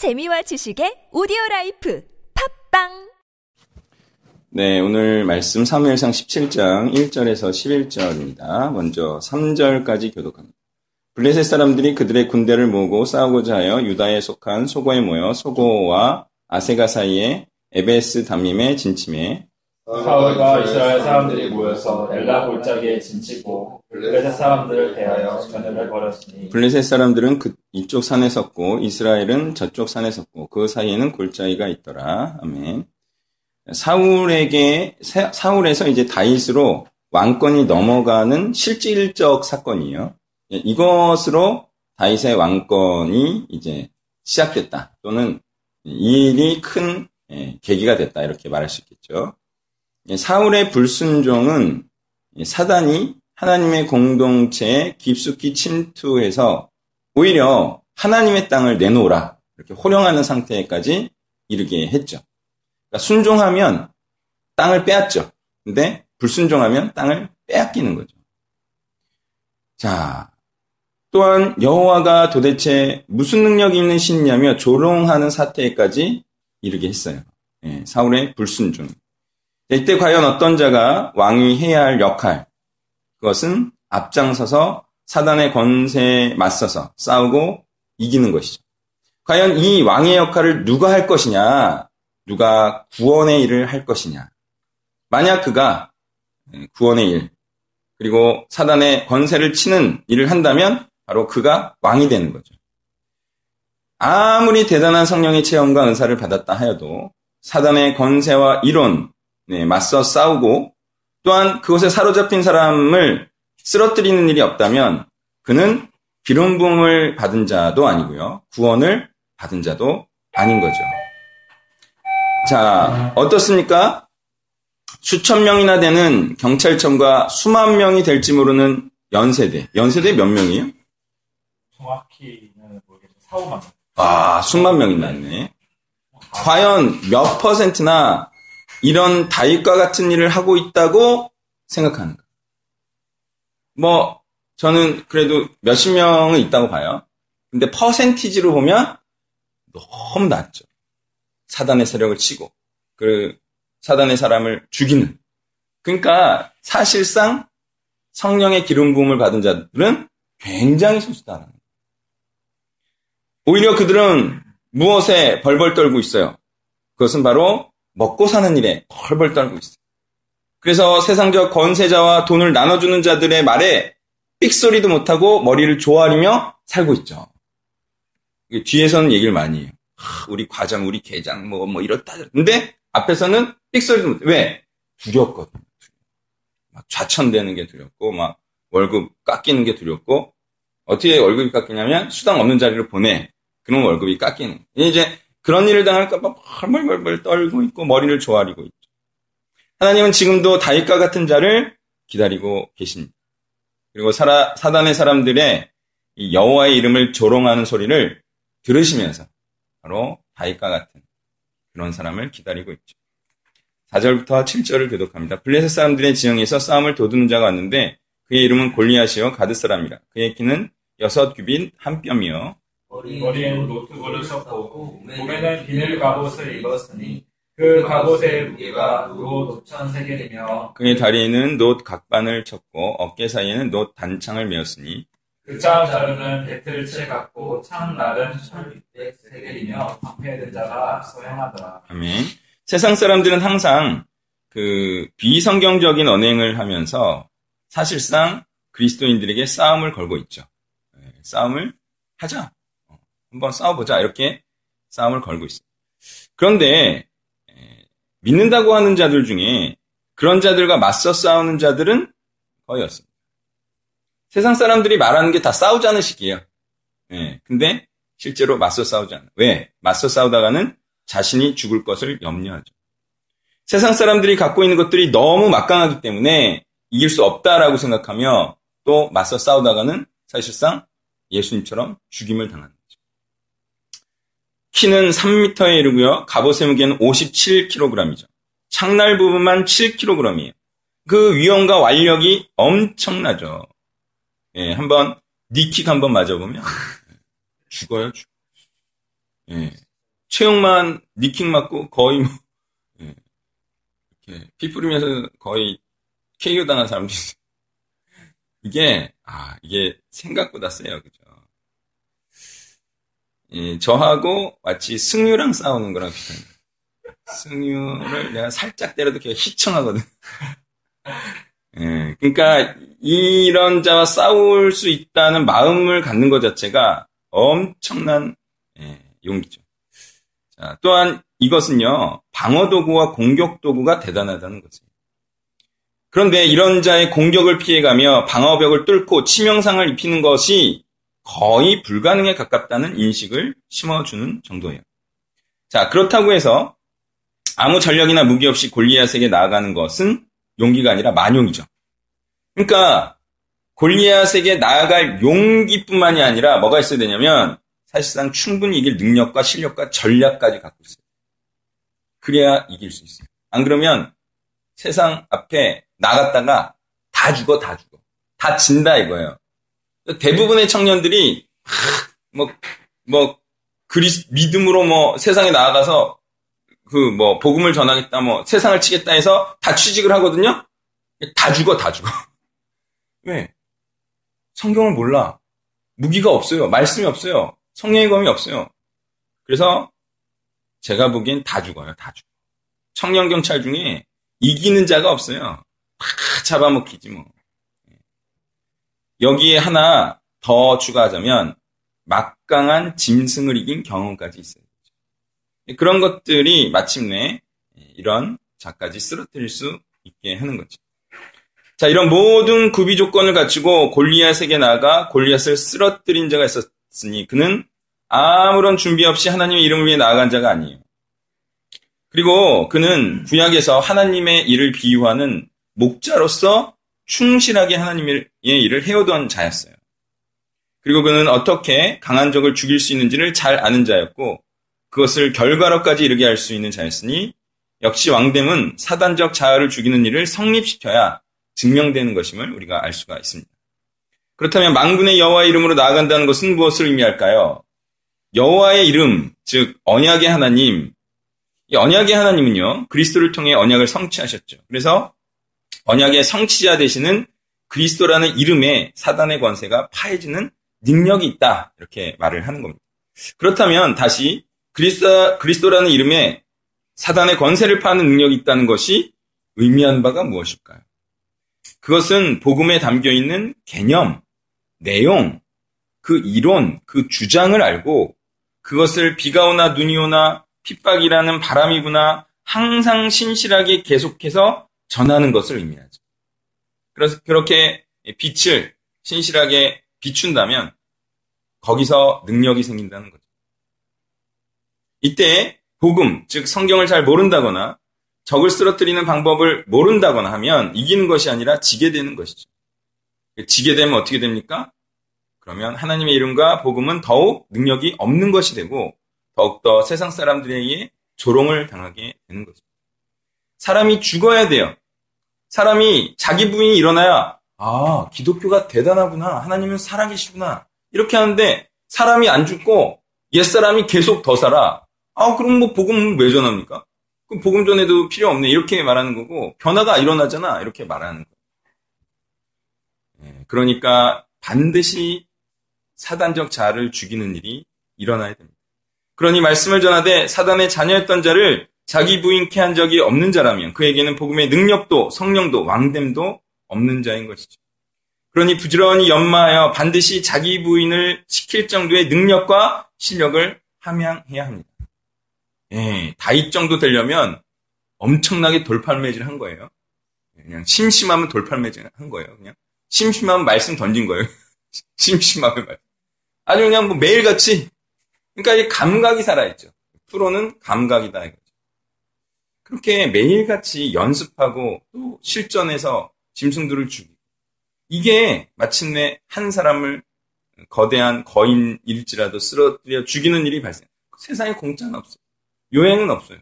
재미와 지식의 오디오 라이프 팟빵 네, 오늘 말씀 사무엘상 17장 1절에서 11절입니다. 먼저 3절까지 교독합니다. 블레셋 사람들이 그들의 군대를 모으고 싸우고자 하여 유다에 속한 소고에 모여 소고와 아세가 사이의 에베스담밈에 진치매 사울과 이스라엘 사람들이 모여서 엘라 골짜기에 진치고 블레셋 사람들을 대하여 전열을 벌였으니 블레셋 사람들은 그 이쪽 산에 섰고 이스라엘은 저쪽 산에 섰고 그 사이에는 골짜기가 있더라. 아멘. 사울에게 사- 사울에서 이제 다윗으로 왕권이 넘어가는 실질적 사건이에요. 예, 이것으로 다윗의 왕권이 이제 시작됐다. 또는 이 일이 큰 예, 계기가 됐다. 이렇게 말할 수 있겠죠. 예, 사울의 불순종은 예, 사단이 하나님의 공동체에 깊숙이 침투해서 오히려 하나님의 땅을 내놓으라. 이렇게 호령하는 상태까지 이르게 했죠. 그러니까 순종하면 땅을 빼앗죠. 근데 불순종하면 땅을 빼앗기는 거죠. 자, 또한 여호와가 도대체 무슨 능력이 있는 신이냐며 조롱하는 사태까지 이르게 했어요. 예, 사울의 불순종. 이때 과연 어떤 자가 왕이 해야 할 역할, 그것은 앞장서서 사단의 권세에 맞서서 싸우고 이기는 것이죠. 과연 이 왕의 역할을 누가 할 것이냐, 누가 구원의 일을 할 것이냐. 만약 그가 구원의 일, 그리고 사단의 권세를 치는 일을 한다면 바로 그가 왕이 되는 거죠. 아무리 대단한 성령의 체험과 은사를 받았다 하여도 사단의 권세와 이론, 네, 맞서 싸우고 또한 그곳에 사로잡힌 사람을 쓰러뜨리는 일이 없다면 그는 기름 부음을 받은 자도 아니고요. 구원을 받은 자도 아닌 거죠. 자, 어떻습니까? 수천 명이나 되는 경찰청과 수만 명이 될지 모르는 연세대. 연세대 몇 명이에요? 정확히는 모르겠어요. 사오만 아, 수만 명이 났네. 과연 몇 퍼센트나 이런 다윗과 같은 일을 하고 있다고 생각하는가? 뭐, 저는 그래도 몇십 명은 있다고 봐요. 근데 퍼센티지로 보면 너무 낮죠. 사단의 세력을 치고, 그, 사단의 사람을 죽이는. 그러니까 사실상 성령의 기름 부음을 받은 자들은 굉장히 거예요. 오히려 그들은 무엇에 벌벌 떨고 있어요? 그것은 바로 먹고 사는 일에 벌벌 떨고 있어요. 그래서 세상적 권세자와 돈을 나눠주는 자들의 말에 삑소리도 못하고 머리를 조아리며 살고 있죠. 뒤에서는 얘기를 많이 해요. 하, 우리 과장, 우리 계장, 뭐, 뭐, 이렇다. 근데 앞에서는 삑소리도 못해. 왜? 두렵거든요. 막 좌천되는 게 두렵고, 막 월급 깎이는 게 두렵고, 어떻게 월급이 깎이냐면 수당 없는 자리로 보내. 그럼 월급이 깎이는. 이제 그런 일을 당할까봐 벌벌벌 떨고 있고 머리를 조아리고 있죠. 하나님은 지금도 다윗과 같은 자를 기다리고 계십니다. 그리고 사라, 사단의 사람들의 이 여호와의 이름을 조롱하는 소리를 들으시면서 바로 다윗과 같은 그런 사람을 기다리고 있죠. 4절부터 7절을 교독합니다. 블레셋 사람들의 지형에서 싸움을 도두는 자가 왔는데 그의 이름은 골리앗이요 가드 사람이라. 그의 키는 여섯 규빗 한 뼘이요. 머리에는 노트볼을 썼고 몸에는 비늘 갑옷을 입었으니 그 갑옷의 무게가 로 5천 세겔이며 그의 다리에는 놋 각반을 쳤고 어깨 사이에는 놋 단창을 메었으니 그창 자루는 배틀을 채 갖고 창 날은 1600세겔이며 방패된 자가 앞서 행하더라. 아멘. 세상 사람들은 항상 그 비성경적인 언행을 하면서 사실상 그리스도인들에게 싸움을 걸고 있죠. 예, 싸움을 하자. 어, 한번 싸워보자. 이렇게 싸움을 걸고 있어요. 그런데 예, 믿는다고 하는 자들 중에 그런 자들과 맞서 싸우는 자들은 거의 없습니다. 세상 사람들이 말하는 게 다 싸우자는 식이에요. 예, 근데 실제로 맞서 싸우지 않아요. 왜? 맞서 싸우다가는 자신이 죽을 것을 염려하죠. 세상 사람들이 갖고 있는 것들이 너무 막강하기 때문에 이길 수 없다라고 생각하며 또 맞서 싸우다가는 사실상 예수님처럼 죽임을 거죠. 키는 3m에 이르고요. 갑옷의 무게는 57kg이죠. 창날 부분만 7kg이에요. 그 위험과 완력이 엄청나죠. 예, 한번 니킥 한번 맞아보면 죽어요. 죽어. 예, 최영만 니킹 맞고 거의 뭐, 예. 이렇게 피 뿌리면서 거의 KO 당한 사람들이 있어요. 이게, 아, 이게 생각보다 세요. 그죠? 예, 저하고 마치 승유랑 싸우는 거랑 비슷한 거예요. 승유를 내가 살짝 때려도 걔가 희청하거든. 예, 그러니까 이런 자와 싸울 수 있다는 마음을 갖는 것 자체가 엄청난 예, 용기죠. 자, 또한 이것은요 방어 도구와 공격 도구가 대단하다는 거죠. 그런데 이런 자의 공격을 피해가며 방어벽을 뚫고 치명상을 입히는 것이 거의 불가능에 가깝다는 인식을 심어주는 정도예요. 자, 그렇다고 해서 아무 전력이나 무기 없이 골리앗에게 나아가는 것은 용기가 아니라 만용이죠. 그러니까 골리앗에게 나아갈 용기뿐만이 아니라 뭐가 있어야 되냐면 사실상 충분히 이길 능력과 실력과 전략까지 갖고 있어요. 그래야 이길 수 있어요. 안 그러면 세상 앞에 나갔다가 다 죽어, 다 죽어. 다 진다 이거예요. 대부분의 청년들이 뭐, 뭐, 그리스, 믿음으로 뭐 세상에 나아가서 그 뭐 복음을 전하겠다, 뭐 세상을 치겠다 해서 다 취직을 하거든요? 다 죽어, 다 죽어. 왜? 성경을 몰라. 무기가 없어요. 말씀이 없어요. 성령의 검이 없어요. 그래서 제가 보기엔 다 죽어요. 다 죽어. 청년 경찰 중에 이기는 자가 없어요. 다 잡아먹히지 뭐. 여기에 하나 더 추가하자면 막강한 짐승을 이긴 경험까지 있어요. 그런 것들이 마침내 이런 자까지 쓰러뜨릴 수 있게 하는 거죠. 자, 이런 모든 구비 조건을 갖추고 골리앗에게 나가 골리앗을 쓰러뜨린 자가 있었으니 그는 아무런 준비 없이 하나님의 이름을 위해 나아간 자가 아니에요. 그리고 그는 구약에서 하나님의 일을 비유하는 목자로서 충실하게 하나님의 일을 해오던 자였어요. 그리고 그는 어떻게 강한 적을 죽일 수 있는지를 잘 아는 자였고 그것을 결과로까지 이르게 할 수 있는 자였으니 역시 왕됨은 사단적 자아를 죽이는 일을 성립시켜야 증명되는 것임을 우리가 알 수가 있습니다. 그렇다면 망군의 여호와의 이름으로 나아간다는 것은 무엇을 의미할까요? 여호와의 이름, 즉 언약의 하나님. 이 언약의 하나님은요 그리스도를 통해 언약을 성취하셨죠. 그래서 언약의 성취자 되시는 그리스도라는 이름에 사단의 권세가 파해지는 능력이 있다 이렇게 말을 하는 겁니다. 그렇다면 다시 그리스도, 그리스도라는 이름에 사단의 권세를 파는 능력이 있다는 것이 의미하는 바가 무엇일까요? 그것은 복음에 담겨 있는 개념, 내용, 그 이론, 그 주장을 알고 그것을 비가 오나 눈이 오나 핍박이라는 바람이 부나 항상 신실하게 계속해서 전하는 것을 의미하죠. 그래서 그렇게 빛을 신실하게 비춘다면 거기서 능력이 생긴다는 거죠. 이때 복음, 즉 성경을 잘 모른다거나 적을 쓰러뜨리는 방법을 모른다거나 하면 이기는 것이 아니라 지게 되는 것이죠. 지게 되면 어떻게 됩니까? 그러면 하나님의 이름과 복음은 더욱 능력이 없는 것이 되고 더욱더 세상 사람들에게 조롱을 당하게 되는 거죠. 사람이 죽어야 돼요. 사람이 자기 부인이 일어나야 아 기독교가 대단하구나 하나님은 살아계시구나 이렇게 하는데 사람이 안 죽고 옛 사람이 계속 더 살아 아, 그럼 뭐 복음 왜 전합니까? 그럼 복음 전에도 필요 없네. 이렇게 말하는 거고, 변화가 일어나잖아. 이렇게 말하는 거예요. 예, 그러니까 반드시 사단적 자를 죽이는 일이 일어나야 됩니다. 그러니 말씀을 전하되 사단의 자녀였던 자를 자기 부인케 한 적이 없는 자라면 그에게는 복음의 능력도 성령도 왕됨도 없는 자인 것이죠. 그러니 부지런히 연마하여 반드시 자기 부인을 시킬 정도의 능력과 실력을 함양해야 합니다. 예, 다윗 정도 되려면 엄청나게 돌팔매질 한 거예요. 그냥 심심하면 돌팔매질 한 거예요. 그냥 심심하면 말씀 던진 거예요. 심심하면 말씀. 아주 그냥 뭐 매일같이. 그러니까 이 감각이 살아있죠. 프로는 감각이다. 그렇게 매일같이 연습하고 또 실전에서 짐승들을 죽이고 이게 마침내 한 사람을 거대한 거인일지라도 쓰러뜨려 죽이는 일이 발생. 세상에 공짜는 없어요. 요행은 없어요.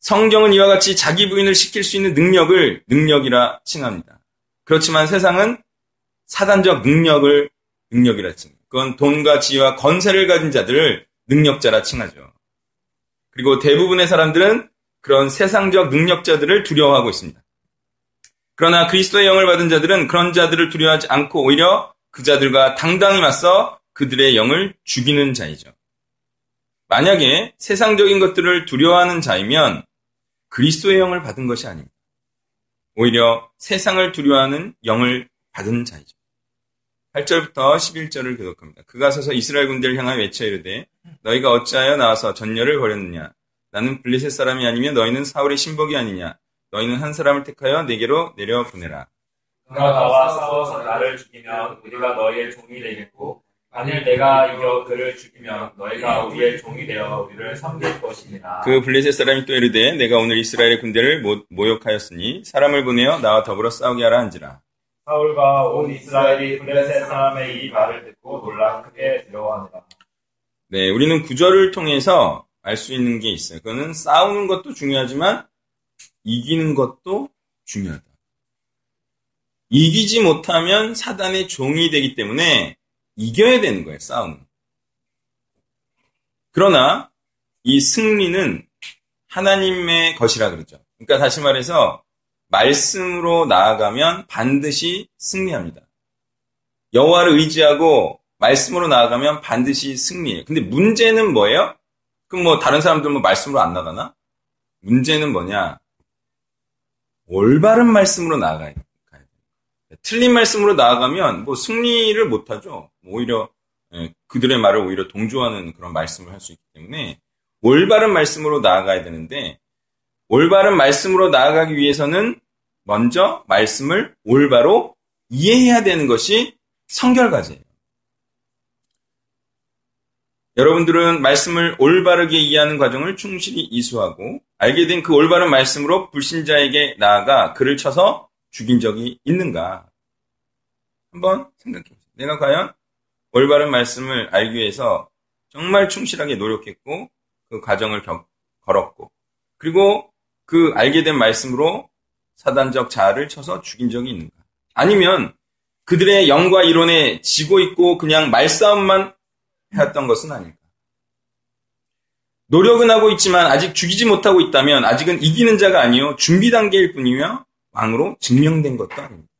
성경은 이와 같이 자기 부인을 시킬 수 있는 능력을 능력이라 칭합니다. 그렇지만 세상은 사단적 능력을 능력이라 칭합니다. 그건 돈과 지위와 건세를 가진 자들을 능력자라 칭하죠. 그리고 대부분의 사람들은 그런 세상적 능력자들을 두려워하고 있습니다. 그러나 그리스도의 영을 받은 자들은 그런 자들을 두려워하지 않고 오히려 그 자들과 당당히 맞서 그들의 영을 죽이는 자이죠. 만약에 세상적인 것들을 두려워하는 자이면 그리스도의 영을 받은 것이 아닙니다. 오히려 세상을 두려워하는 영을 받은 자이죠. 8절부터 11절을 교독합니다. 그가 서서 이스라엘 군대를 향하여 외쳐 이르되 너희가 어찌하여 나와서 전열을 벌였느냐 나는 블리셋 사람이 아니면 너희는 사울의 신복이 아니냐 너희는 한 사람을 택하여 내게로 내려 보내라. 그가 나와 싸워서 나를 죽이면 우리가 너희의 종이 되겠고 만일 내가 이겨 그를 죽이면 너희가 우리의 종이 되어 우리를 섬길 것이니라. 그 블레셋 사람이 또 이르되 내가 오늘 이스라엘의 군대를 모, 모욕하였으니 사람을 보내어 나와 더불어 싸우게 하라 한지라. 사울과 온 이스라엘이 블레셋 사람의 이 말을 듣고 놀라 크게 두려워하니라. 네, 우리는 구절을 통해서 알 수 있는 게 있어요. 그거는 싸우는 것도 중요하지만 이기는 것도 중요하다. 이기지 못하면 사단의 종이 되기 때문에 이겨야 되는 거예요, 싸움은. 그러나 이 승리는 하나님의 것이라 그러죠. 그러니까 다시 말해서 말씀으로 나아가면 반드시 승리합니다. 여호와를 의지하고 말씀으로 나아가면 반드시 승리해요. 근데 문제는 뭐예요? 그럼 뭐 다른 사람들 뭐 말씀으로 안 나가나? 문제는 뭐냐? 올바른 말씀으로 나아가야 돼요. 틀린 말씀으로 나아가면 뭐 승리를 못하죠. 오히려 예, 그들의 말을 오히려 동조하는 그런 말씀을 할 수 있기 때문에 올바른 말씀으로 나아가야 되는데 올바른 말씀으로 나아가기 위해서는 먼저 말씀을 올바로 이해해야 되는 것이 성결과제예요. 여러분들은 말씀을 올바르게 이해하는 과정을 충실히 이수하고 알게 된 그 올바른 말씀으로 불신자에게 나아가 그를 쳐서 죽인 적이 있는가? 한번 생각해 보세요. 내가 과연 올바른 말씀을 알기 위해서 정말 충실하게 노력했고 그 과정을 겪, 걸었고 그리고 그 알게 된 말씀으로 사단적 자아를 쳐서 죽인 적이 있는가? 아니면 그들의 영과 이론에 지고 있고 그냥 말싸움만 해왔던 것은 아닐까? 노력은 하고 있지만 아직 죽이지 못하고 있다면 아직은 이기는 자가 아니요 준비 단계일 뿐이며 왕으로 증명된 것도 아닙니다.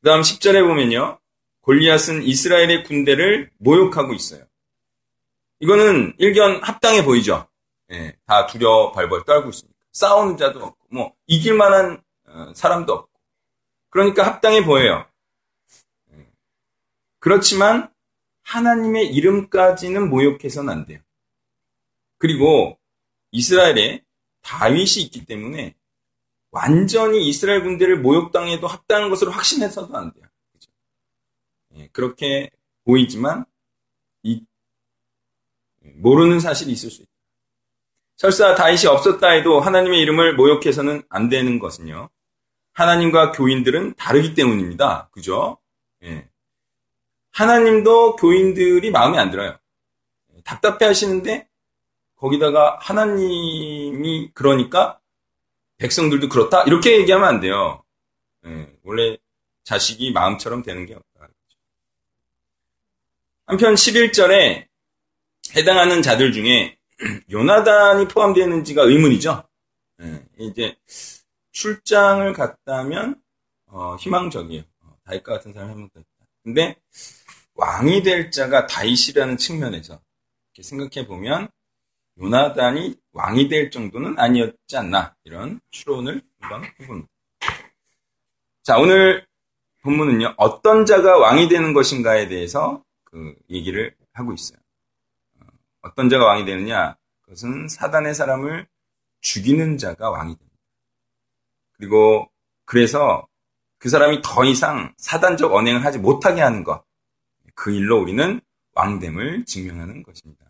그 다음 10절에 보면요. 골리앗은 이스라엘의 군대를 모욕하고 있어요. 이거는 일견 합당해 보이죠? 예, 다 두려워 벌벌 떨고 있습니다. 싸우는 자도 없고, 뭐, 이길 만한 어, 사람도 없고. 그러니까 합당해 보여요. 예. 그렇지만, 하나님의 이름까지는 모욕해서는 안 돼요. 그리고 이스라엘에 다윗이 있기 때문에 완전히 이스라엘 군대를 모욕당해도 합당한 것으로 확신해서도 안 돼요. 그렇죠? 예, 그렇게 보이지만 이 모르는 사실이 있을 수 있다. 설사 다윗이 없었다 해도 하나님의 이름을 모욕해서는 안 되는 것은요. 하나님과 교인들은 다르기 때문입니다. 그죠? 예. 하나님도 교인들이 마음에 안 들어요. 답답해 하시는데 거기다가 하나님이 그러니까 백성들도 그렇다? 이렇게 얘기하면 안 돼요. 예, 원래 자식이 마음처럼 되는 게 없다. 한편 11절에 해당하는 자들 중에 요나단이 포함되는지가 의문이죠. 예, 이제 출장을 갔다면 어, 희망적이에요. 어, 다윗과 같은 사람이 한명더 있다. 근데 왕이 될 자가 다윗이라는 측면에서 이렇게 생각해 보면 요나단이 왕이 될 정도는 아니었지 않나 이런 추론을 한번 해봅니다. 자 오늘 본문은요 어떤 자가 왕이 되는 것인가에 대해서 그 얘기를 하고 있어요. 어, 어떤 자가 왕이 되느냐 그것은 사단의 사람을 죽이는 자가 왕이 됩니다. 그리고 그래서 그 사람이 더 이상 사단적 언행을 하지 못하게 하는 것. 그 일로 우리는 왕됨을 증명하는 것입니다.